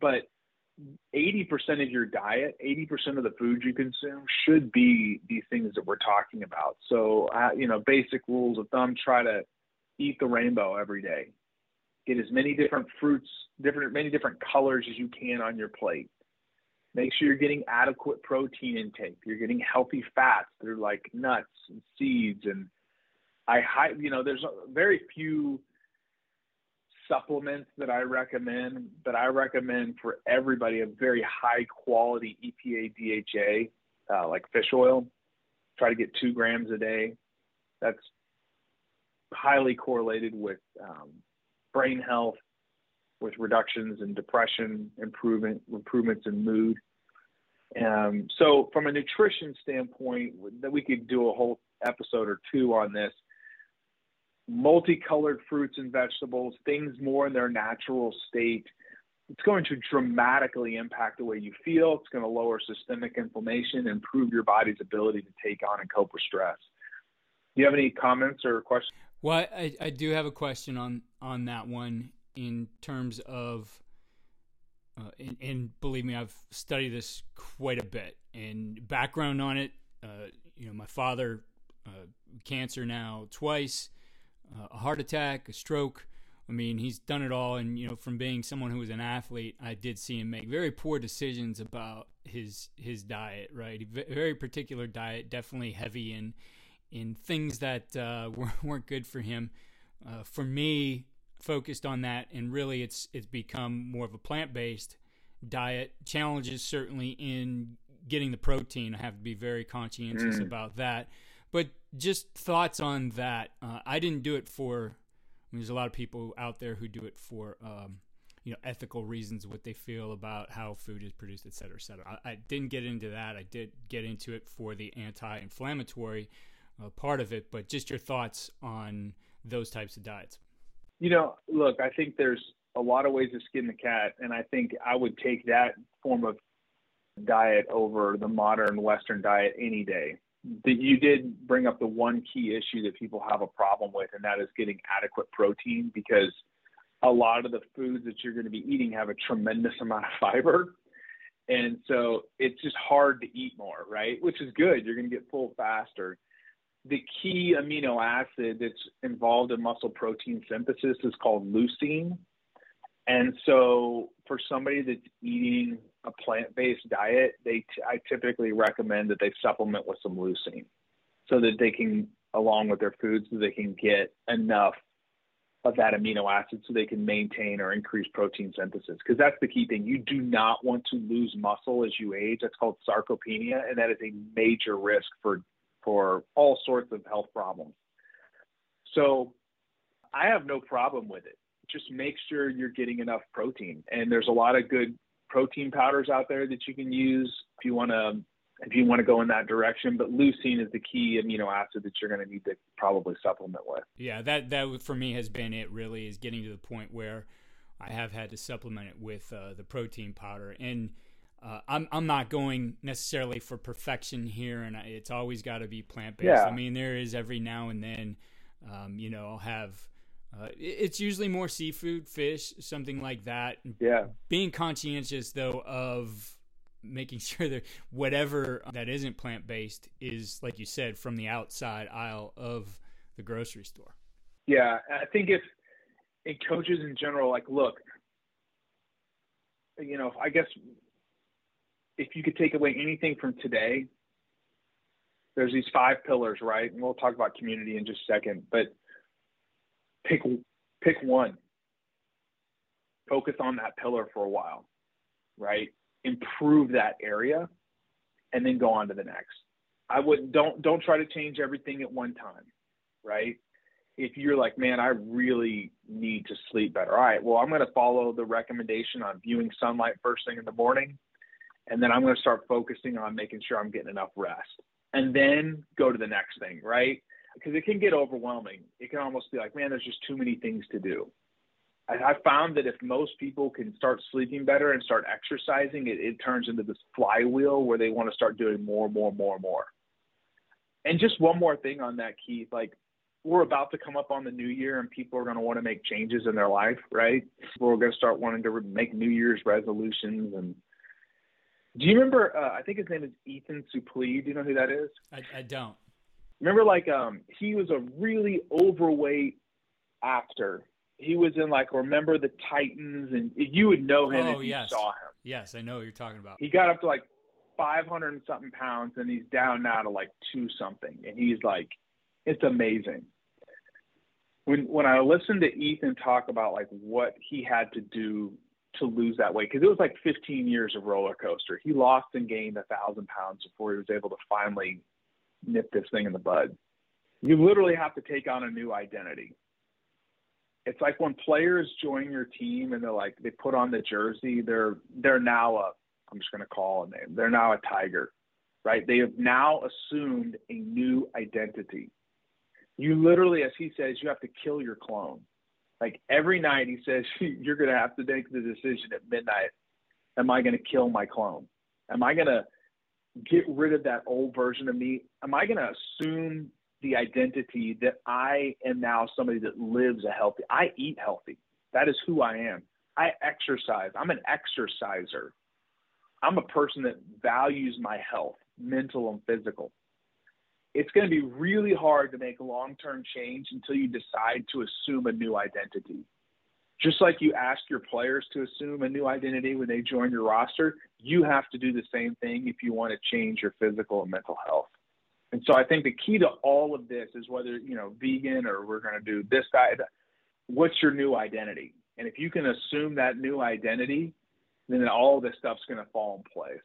But 80% of your diet, 80% of the food you consume should be these things that we're talking about. So, uh, you know, basic rules of thumb try to eat the rainbow every day. Get as many different fruits, different many different colors as you can on your plate. Make sure you're getting adequate protein intake. You're getting healthy fats through like nuts and seeds and I you know, there's very few supplements that I recommend, but I recommend for everybody a very high quality EPA DHA, uh, like fish oil. Try to get two grams a day. That's highly correlated with um, brain health, with reductions in depression, improvement improvements in mood. Um, so, from a nutrition standpoint, that we could do a whole episode or two on this multicolored fruits and vegetables, things more in their natural state, it's going to dramatically impact the way you feel. It's going to lower systemic inflammation, improve your body's ability to take on and cope with stress. Do you have any comments or questions? Well, I, I do have a question on on that one in terms of, uh, and, and, believe me, I've studied this quite a bit and background on it. Uh, you know, my father, uh, cancer now twice uh, a heart attack, a stroke. I mean, he's done it all. And, you know, from being someone who was an athlete, I did see him make very poor decisions about his his diet, right? Very particular diet, definitely heavy in in things that uh, weren't good for him. Uh, for me, focused on that, and really, it's it's become more of a plant based diet. Challenges certainly in getting the protein. I have to be very conscientious mm. about that. But just thoughts on that. Uh, I didn't do it for. I mean, there's a lot of people out there who do it for, um, you know, ethical reasons, what they feel about how food is produced, et cetera, et cetera. I, I didn't get into that. I did get into it for the anti-inflammatory uh, part of it. But just your thoughts on those types of diets. You know, look, I think there's a lot of ways to skin the cat, and I think I would take that form of diet over the modern Western diet any day you did bring up the one key issue that people have a problem with, and that is getting adequate protein because a lot of the foods that you're going to be eating have a tremendous amount of fiber. And so it's just hard to eat more, right? Which is good. You're going to get full faster. The key amino acid that's involved in muscle protein synthesis is called leucine. And so for somebody that's eating a plant-based diet, they t- I typically recommend that they supplement with some leucine so that they can, along with their food, so they can get enough of that amino acid so they can maintain or increase protein synthesis. Because that's the key thing. You do not want to lose muscle as you age. That's called sarcopenia, and that is a major risk for for all sorts of health problems. So I have no problem with it. Just make sure you're getting enough protein. And there's a lot of good protein powders out there that you can use if you want to if you want to go in that direction. But leucine is the key amino acid that you're going to need to probably supplement with. Yeah, that that for me has been it. Really, is getting to the point where I have had to supplement it with uh, the protein powder, and uh, I'm I'm not going necessarily for perfection here, and it's always got to be plant based. Yeah. I mean, there is every now and then, um, you know, I'll have uh, it's usually more seafood, fish, something like that. Yeah. Being conscientious though of making sure that whatever that isn't plant based is, like you said, from the outside aisle of the grocery store. Yeah, I think if and coaches in general, like, look, you know, I guess if you could take away anything from today, there's these five pillars, right? And we'll talk about community in just a second, but pick pick one. Focus on that pillar for a while, right? Improve that area and then go on to the next. I would don't don't try to change everything at one time, right? If you're like, man, I really need to sleep better. All right, well, I'm going to follow the recommendation on viewing sunlight first thing in the morning, and then I'm going to start focusing on making sure I'm getting enough rest, and then go to the next thing, right? Because it can get overwhelming. It can almost be like, man, there's just too many things to do. I, I found that if most people can start sleeping better and start exercising, it, it turns into this flywheel where they want to start doing more, more, more, more. And just one more thing on that, Keith. Like we're about to come up on the new year and people are going to want to make changes in their life, right? We're going to start wanting to make New Year's resolutions. And do you remember? Uh, I think his name is Ethan Suplee. Do you know who that is? I, I don't. Remember, like, um, he was a really overweight actor. He was in like Remember the Titans, and you would know him oh, if you yes. saw him. Yes, I know what you're talking about. He got up to like 500 and something pounds, and he's down now to like two something, and he's like, it's amazing. When when I listened to Ethan talk about like what he had to do to lose that weight, because it was like 15 years of roller coaster. He lost and gained a thousand pounds before he was able to finally nip this thing in the bud. You literally have to take on a new identity. It's like when players join your team and they're like they put on the jersey, they're they're now a I'm just going to call a name. They're now a tiger, right? They have now assumed a new identity. You literally, as he says, you have to kill your clone. Like every night, he says, you're going to have to make the decision at midnight Am I going to kill my clone? Am I going to get rid of that old version of me? Am I going to assume the identity that I am now somebody that lives a healthy, I eat healthy. That is who I am. I exercise. I'm an exerciser. I'm a person that values my health, mental and physical. It's going to be really hard to make long term change until you decide to assume a new identity. Just like you ask your players to assume a new identity when they join your roster, you have to do the same thing if you want to change your physical and mental health. And so I think the key to all of this is whether, you know, vegan or we're going to do this diet, what's your new identity? And if you can assume that new identity, then all of this stuff's going to fall in place.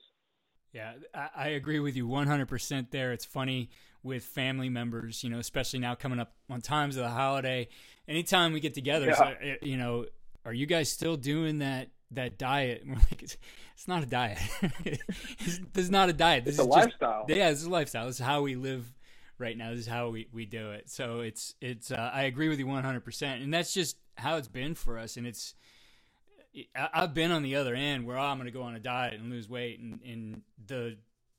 Yeah, I, agree with you 100% there. It's funny with family members, you know, especially now coming up on times of the holiday. Anytime we get together, yeah. so, eh, you know, are you guys still doing that that diet? And we're like, it's, it's not a diet. this is not a diet. This it's is a lifestyle. Just, yeah, it's a lifestyle. This is how we live right now. This is how we, we do it. So it's it's. Uh, I agree with you 100, percent and that's just how it's been for us. And it's I've been on the other end where oh, I'm going to go on a diet and lose weight, and, and the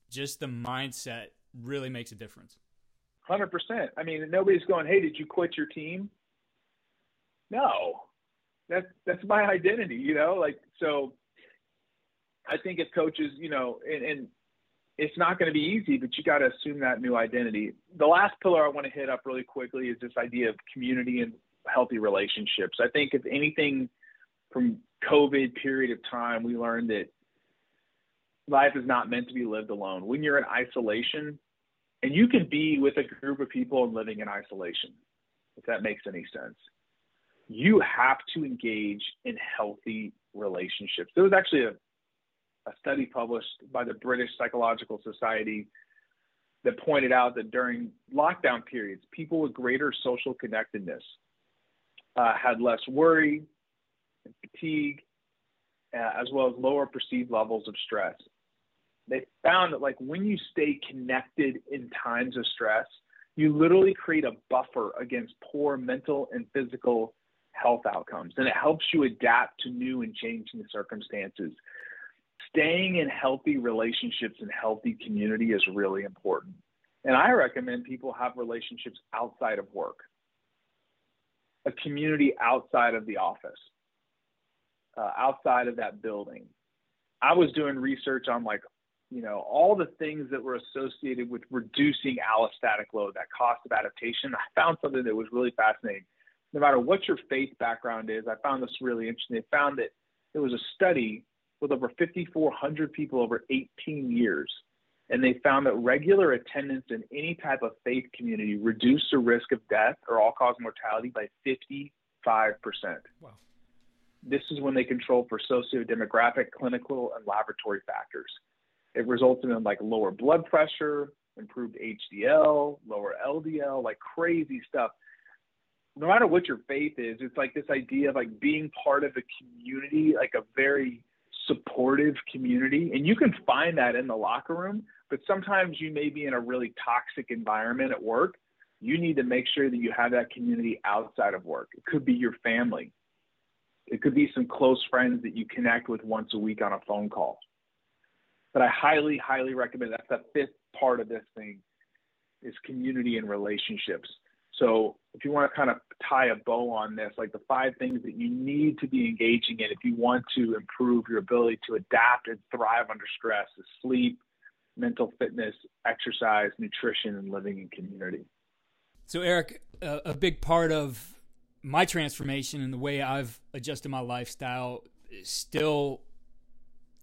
just the mindset really makes a difference. Hundred percent. I mean, nobody's going, "Hey, did you quit your team?" No, that's that's my identity. You know, like so. I think if coaches, you know, and, and it's not going to be easy, but you got to assume that new identity. The last pillar I want to hit up really quickly is this idea of community and healthy relationships. I think if anything from COVID period of time, we learned that life is not meant to be lived alone. When you're in isolation, and you can be with a group of people and living in isolation, if that makes any sense, you have to engage in healthy relationships. There was actually a, a study published by the British Psychological Society that pointed out that during lockdown periods, people with greater social connectedness uh, had less worry, and fatigue, uh, as well as lower perceived levels of stress. They found that like when you stay connected in times of stress, you literally create a buffer against poor mental and physical health outcomes, and it helps you adapt to new and changing circumstances. Staying in healthy relationships and healthy community is really important. And I recommend people have relationships outside of work, a community outside of the office uh, outside of that building. I was doing research on like, you know, all the things that were associated with reducing allostatic load, that cost of adaptation. I found something that was really fascinating. no matter what your faith background is, I found this really interesting. They found that there was a study with over 5,400 people over 18 years, and they found that regular attendance in any type of faith community reduced the risk of death or all-cause mortality by 55%. Wow. This is when they control for socio-demographic, clinical, and laboratory factors. It resulted in like lower blood pressure, improved HDL, lower LDL, like crazy stuff. No matter what your faith is, it's like this idea of like being part of a community, like a very supportive community. And you can find that in the locker room, but sometimes you may be in a really toxic environment at work. You need to make sure that you have that community outside of work. It could be your family. It could be some close friends that you connect with once a week on a phone call. But I highly, highly recommend that's the fifth part of this thing is community and relationships. So if you want to kind of tie a bow on this, like the five things that you need to be engaging in if you want to improve your ability to adapt and thrive under stress is sleep, mental fitness, exercise, nutrition, and living in community. So Erik, a big part of my transformation and the way I've adjusted my lifestyle still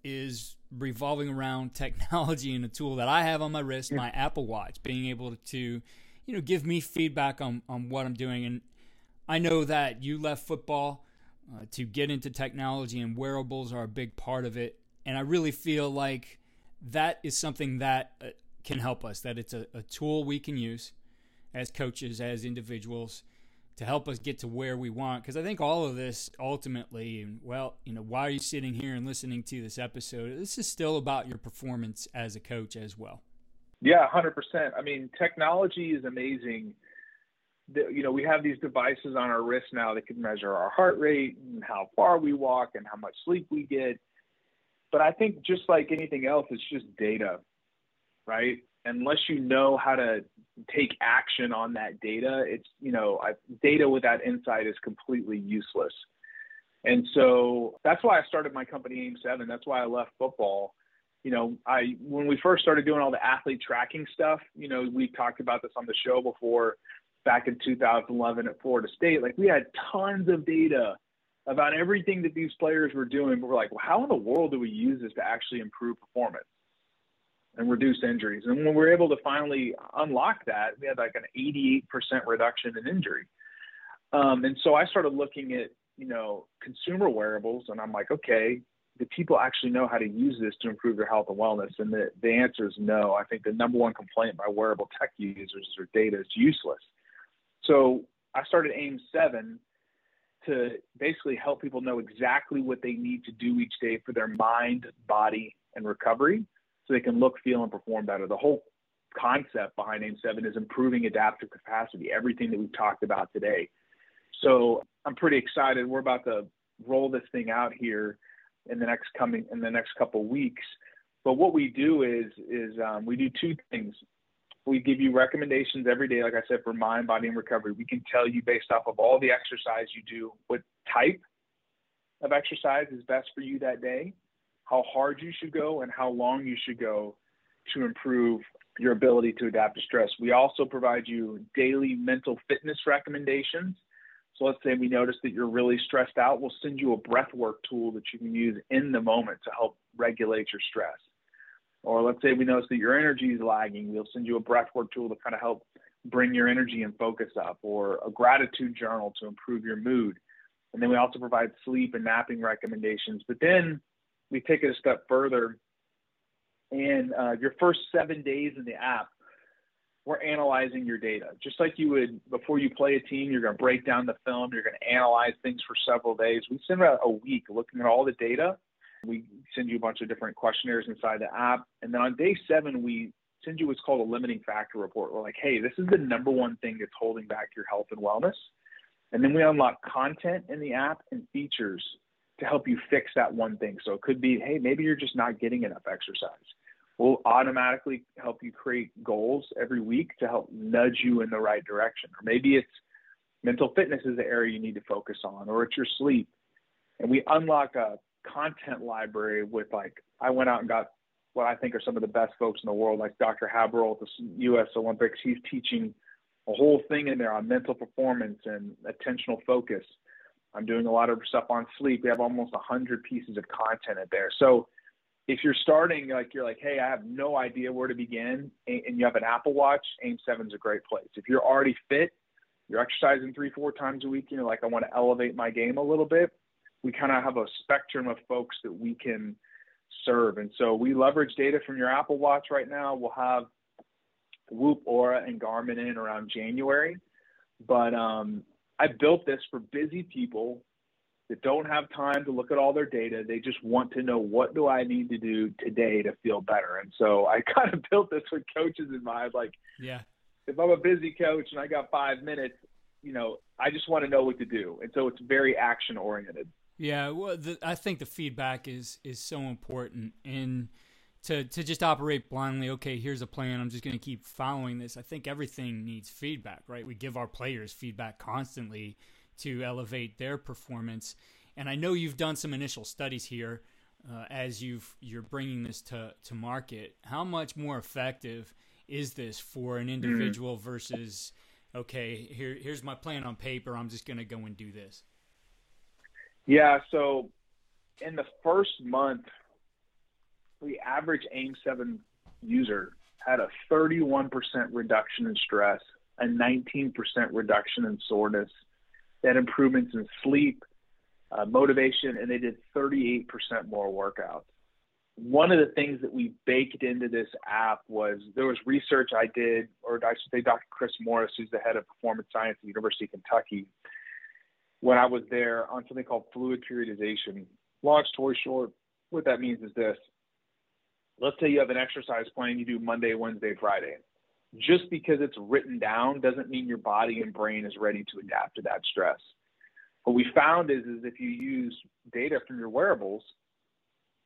is revolving around technology and a tool that I have on my wrist, my Apple Watch, being able to, you know, give me feedback on, on what I'm doing. And I know that you left football uh, to get into technology, and wearables are a big part of it. And I really feel like that is something that uh, can help us, that it's a, a tool we can use as coaches, as individuals to help us get to where we want. Because I think all of this ultimately, and well, you know, why are you sitting here and listening to this episode? This is still about your performance as a coach as well. Yeah, 100%. I mean, technology is amazing. You know, we have these devices on our wrist now that can measure our heart rate and how far we walk and how much sleep we get. But I think just like anything else, it's just data, right? Unless you know how to take action on that data, it's you know I, data without insight is completely useless. And so that's why I started my company AIM7. That's why I left football. You know, I when we first started doing all the athlete tracking stuff, you know, we talked about this on the show before back in 2011 at Florida State. Like we had tons of data about everything that these players were doing. But we're like, well, how in the world do we use this to actually improve performance? And reduce injuries. And when we were able to finally unlock that, we had like an 88% reduction in injury. Um, and so I started looking at, you know, consumer wearables, and I'm like, okay, do people actually know how to use this to improve their health and wellness? And the, the answer is no. I think the number one complaint by wearable tech users is their data is useless. So I started AIM 7 to basically help people know exactly what they need to do each day for their mind, body, and recovery so they can look, feel, and perform better. The whole concept behind AIM 7 is improving adaptive capacity, everything that we've talked about today. So I'm pretty excited. We're about to roll this thing out here in the next coming in the next couple weeks. But what we do is is um, we do two things. We give you recommendations every day, like I said, for mind, body, and recovery. We can tell you based off of all the exercise you do what type of exercise is best for you that day how hard you should go and how long you should go to improve your ability to adapt to stress. We also provide you daily mental fitness recommendations. So let's say we notice that you're really stressed out, we'll send you a breath work tool that you can use in the moment to help regulate your stress. Or let's say we notice that your energy is lagging, we'll send you a breath work tool to kind of help bring your energy and focus up, or a gratitude journal to improve your mood. And then we also provide sleep and napping recommendations. But then we take it a step further. And uh, your first seven days in the app, we're analyzing your data. Just like you would before you play a team, you're going to break down the film, you're going to analyze things for several days. We spend about a week looking at all the data. We send you a bunch of different questionnaires inside the app. And then on day seven, we send you what's called a limiting factor report. We're like, hey, this is the number one thing that's holding back your health and wellness. And then we unlock content in the app and features to help you fix that one thing. So it could be, hey, maybe you're just not getting enough exercise. We'll automatically help you create goals every week to help nudge you in the right direction. Or maybe it's mental fitness is the area you need to focus on, or it's your sleep. And we unlock a content library with like, I went out and got what I think are some of the best folks in the world, like Dr. Haberl at the U.S. Olympics. He's teaching a whole thing in there on mental performance and attentional focus. I'm doing a lot of stuff on sleep. We have almost 100 pieces of content in there. So if you're starting, like you're like, hey, I have no idea where to begin, and you have an Apple Watch, AIM 7 is a great place. If you're already fit, you're exercising three, four times a week, you're like, I want to elevate my game a little bit, we kind of have a spectrum of folks that we can serve. And so we leverage data from your Apple Watch right now. We'll have Whoop, Oura, and Garmin in around January. But um, I built this for busy people that don't have time to look at all their data. They just want to know what do I need to do today to feel better. And so I kind of built this with coaches in mind. Like, yeah, if I'm a busy coach and I got five minutes, you know, I just want to know what to do. And so it's very action oriented. Yeah, well, the, I think the feedback is is so important, and to to just operate blindly. Okay, here's a plan. I'm just going to keep following this. I think everything needs feedback, right? We give our players feedback constantly to elevate their performance, and I know you've done some initial studies here uh, as you've you're bringing this to to market. How much more effective is this for an mm-hmm. individual mm-hmm. versus okay, here here's my plan on paper. I'm just going to go and do this. Yeah, so in the first month, the average AIM7 user had a 31% reduction in stress, a 19% reduction in soreness, they had improvements in sleep, uh, motivation, and they did 38% more workouts. One of the things that we baked into this app was there was research I did, or I should say Dr. Chris Morris, who's the head of performance science at the University of Kentucky, when I was there on something called fluid periodization. Long story short, what that means is this. Let's say you have an exercise plan you do Monday, Wednesday, Friday. Just because it's written down doesn't mean your body and brain is ready to adapt to that stress. What we found is, is if you use data from your wearables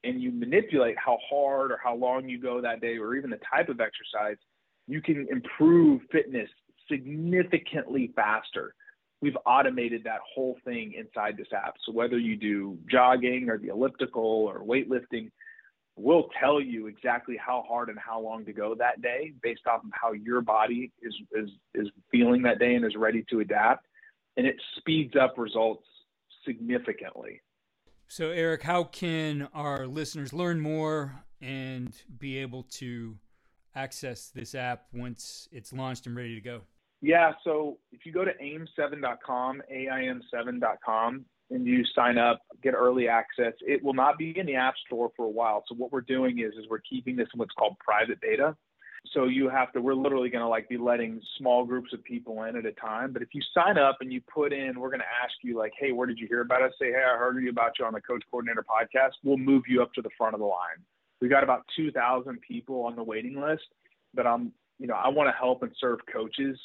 and you manipulate how hard or how long you go that day or even the type of exercise, you can improve fitness significantly faster we've automated that whole thing inside this app. So whether you do jogging or the elliptical or weightlifting, we'll tell you exactly how hard and how long to go that day based off of how your body is is is feeling that day and is ready to adapt. And it speeds up results significantly. So Erik, how can our listeners learn more and be able to access this app once it's launched and ready to go? Yeah, so if you go to aim7.com, AIM7.com, and you sign up, get early access, it will not be in the App Store for a while. So what we're doing is, is we're keeping this in what's called private beta. So you have to, we're literally going to like be letting small groups of people in at a time. But if you sign up and you put in, we're going to ask you like, hey, where did you hear about us? Say, hey, I heard you about you on the Coach Coordinator podcast. We'll move you up to the front of the line. We've got about 2,000 people on the waiting list, but I'm, you know, I want to help and serve coaches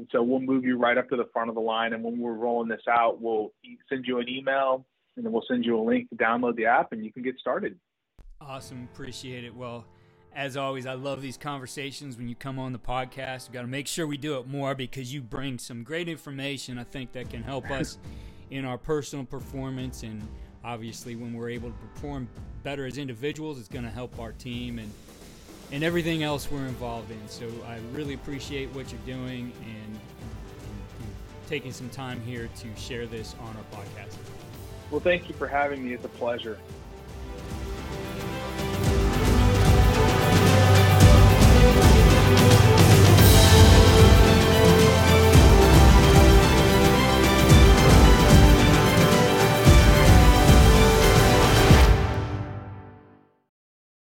and so we'll move you right up to the front of the line. And when we're rolling this out, we'll send you an email and then we'll send you a link to download the app and you can get started. Awesome. Appreciate it. Well, as always, I love these conversations when you come on the podcast. We've got to make sure we do it more because you bring some great information I think that can help us in our personal performance. And obviously, when we're able to perform better as individuals, it's going to help our team. And and everything else we're involved in. So I really appreciate what you're doing and, and, taking some time here to share this on our podcast. Well, thank you for having me. It's a pleasure.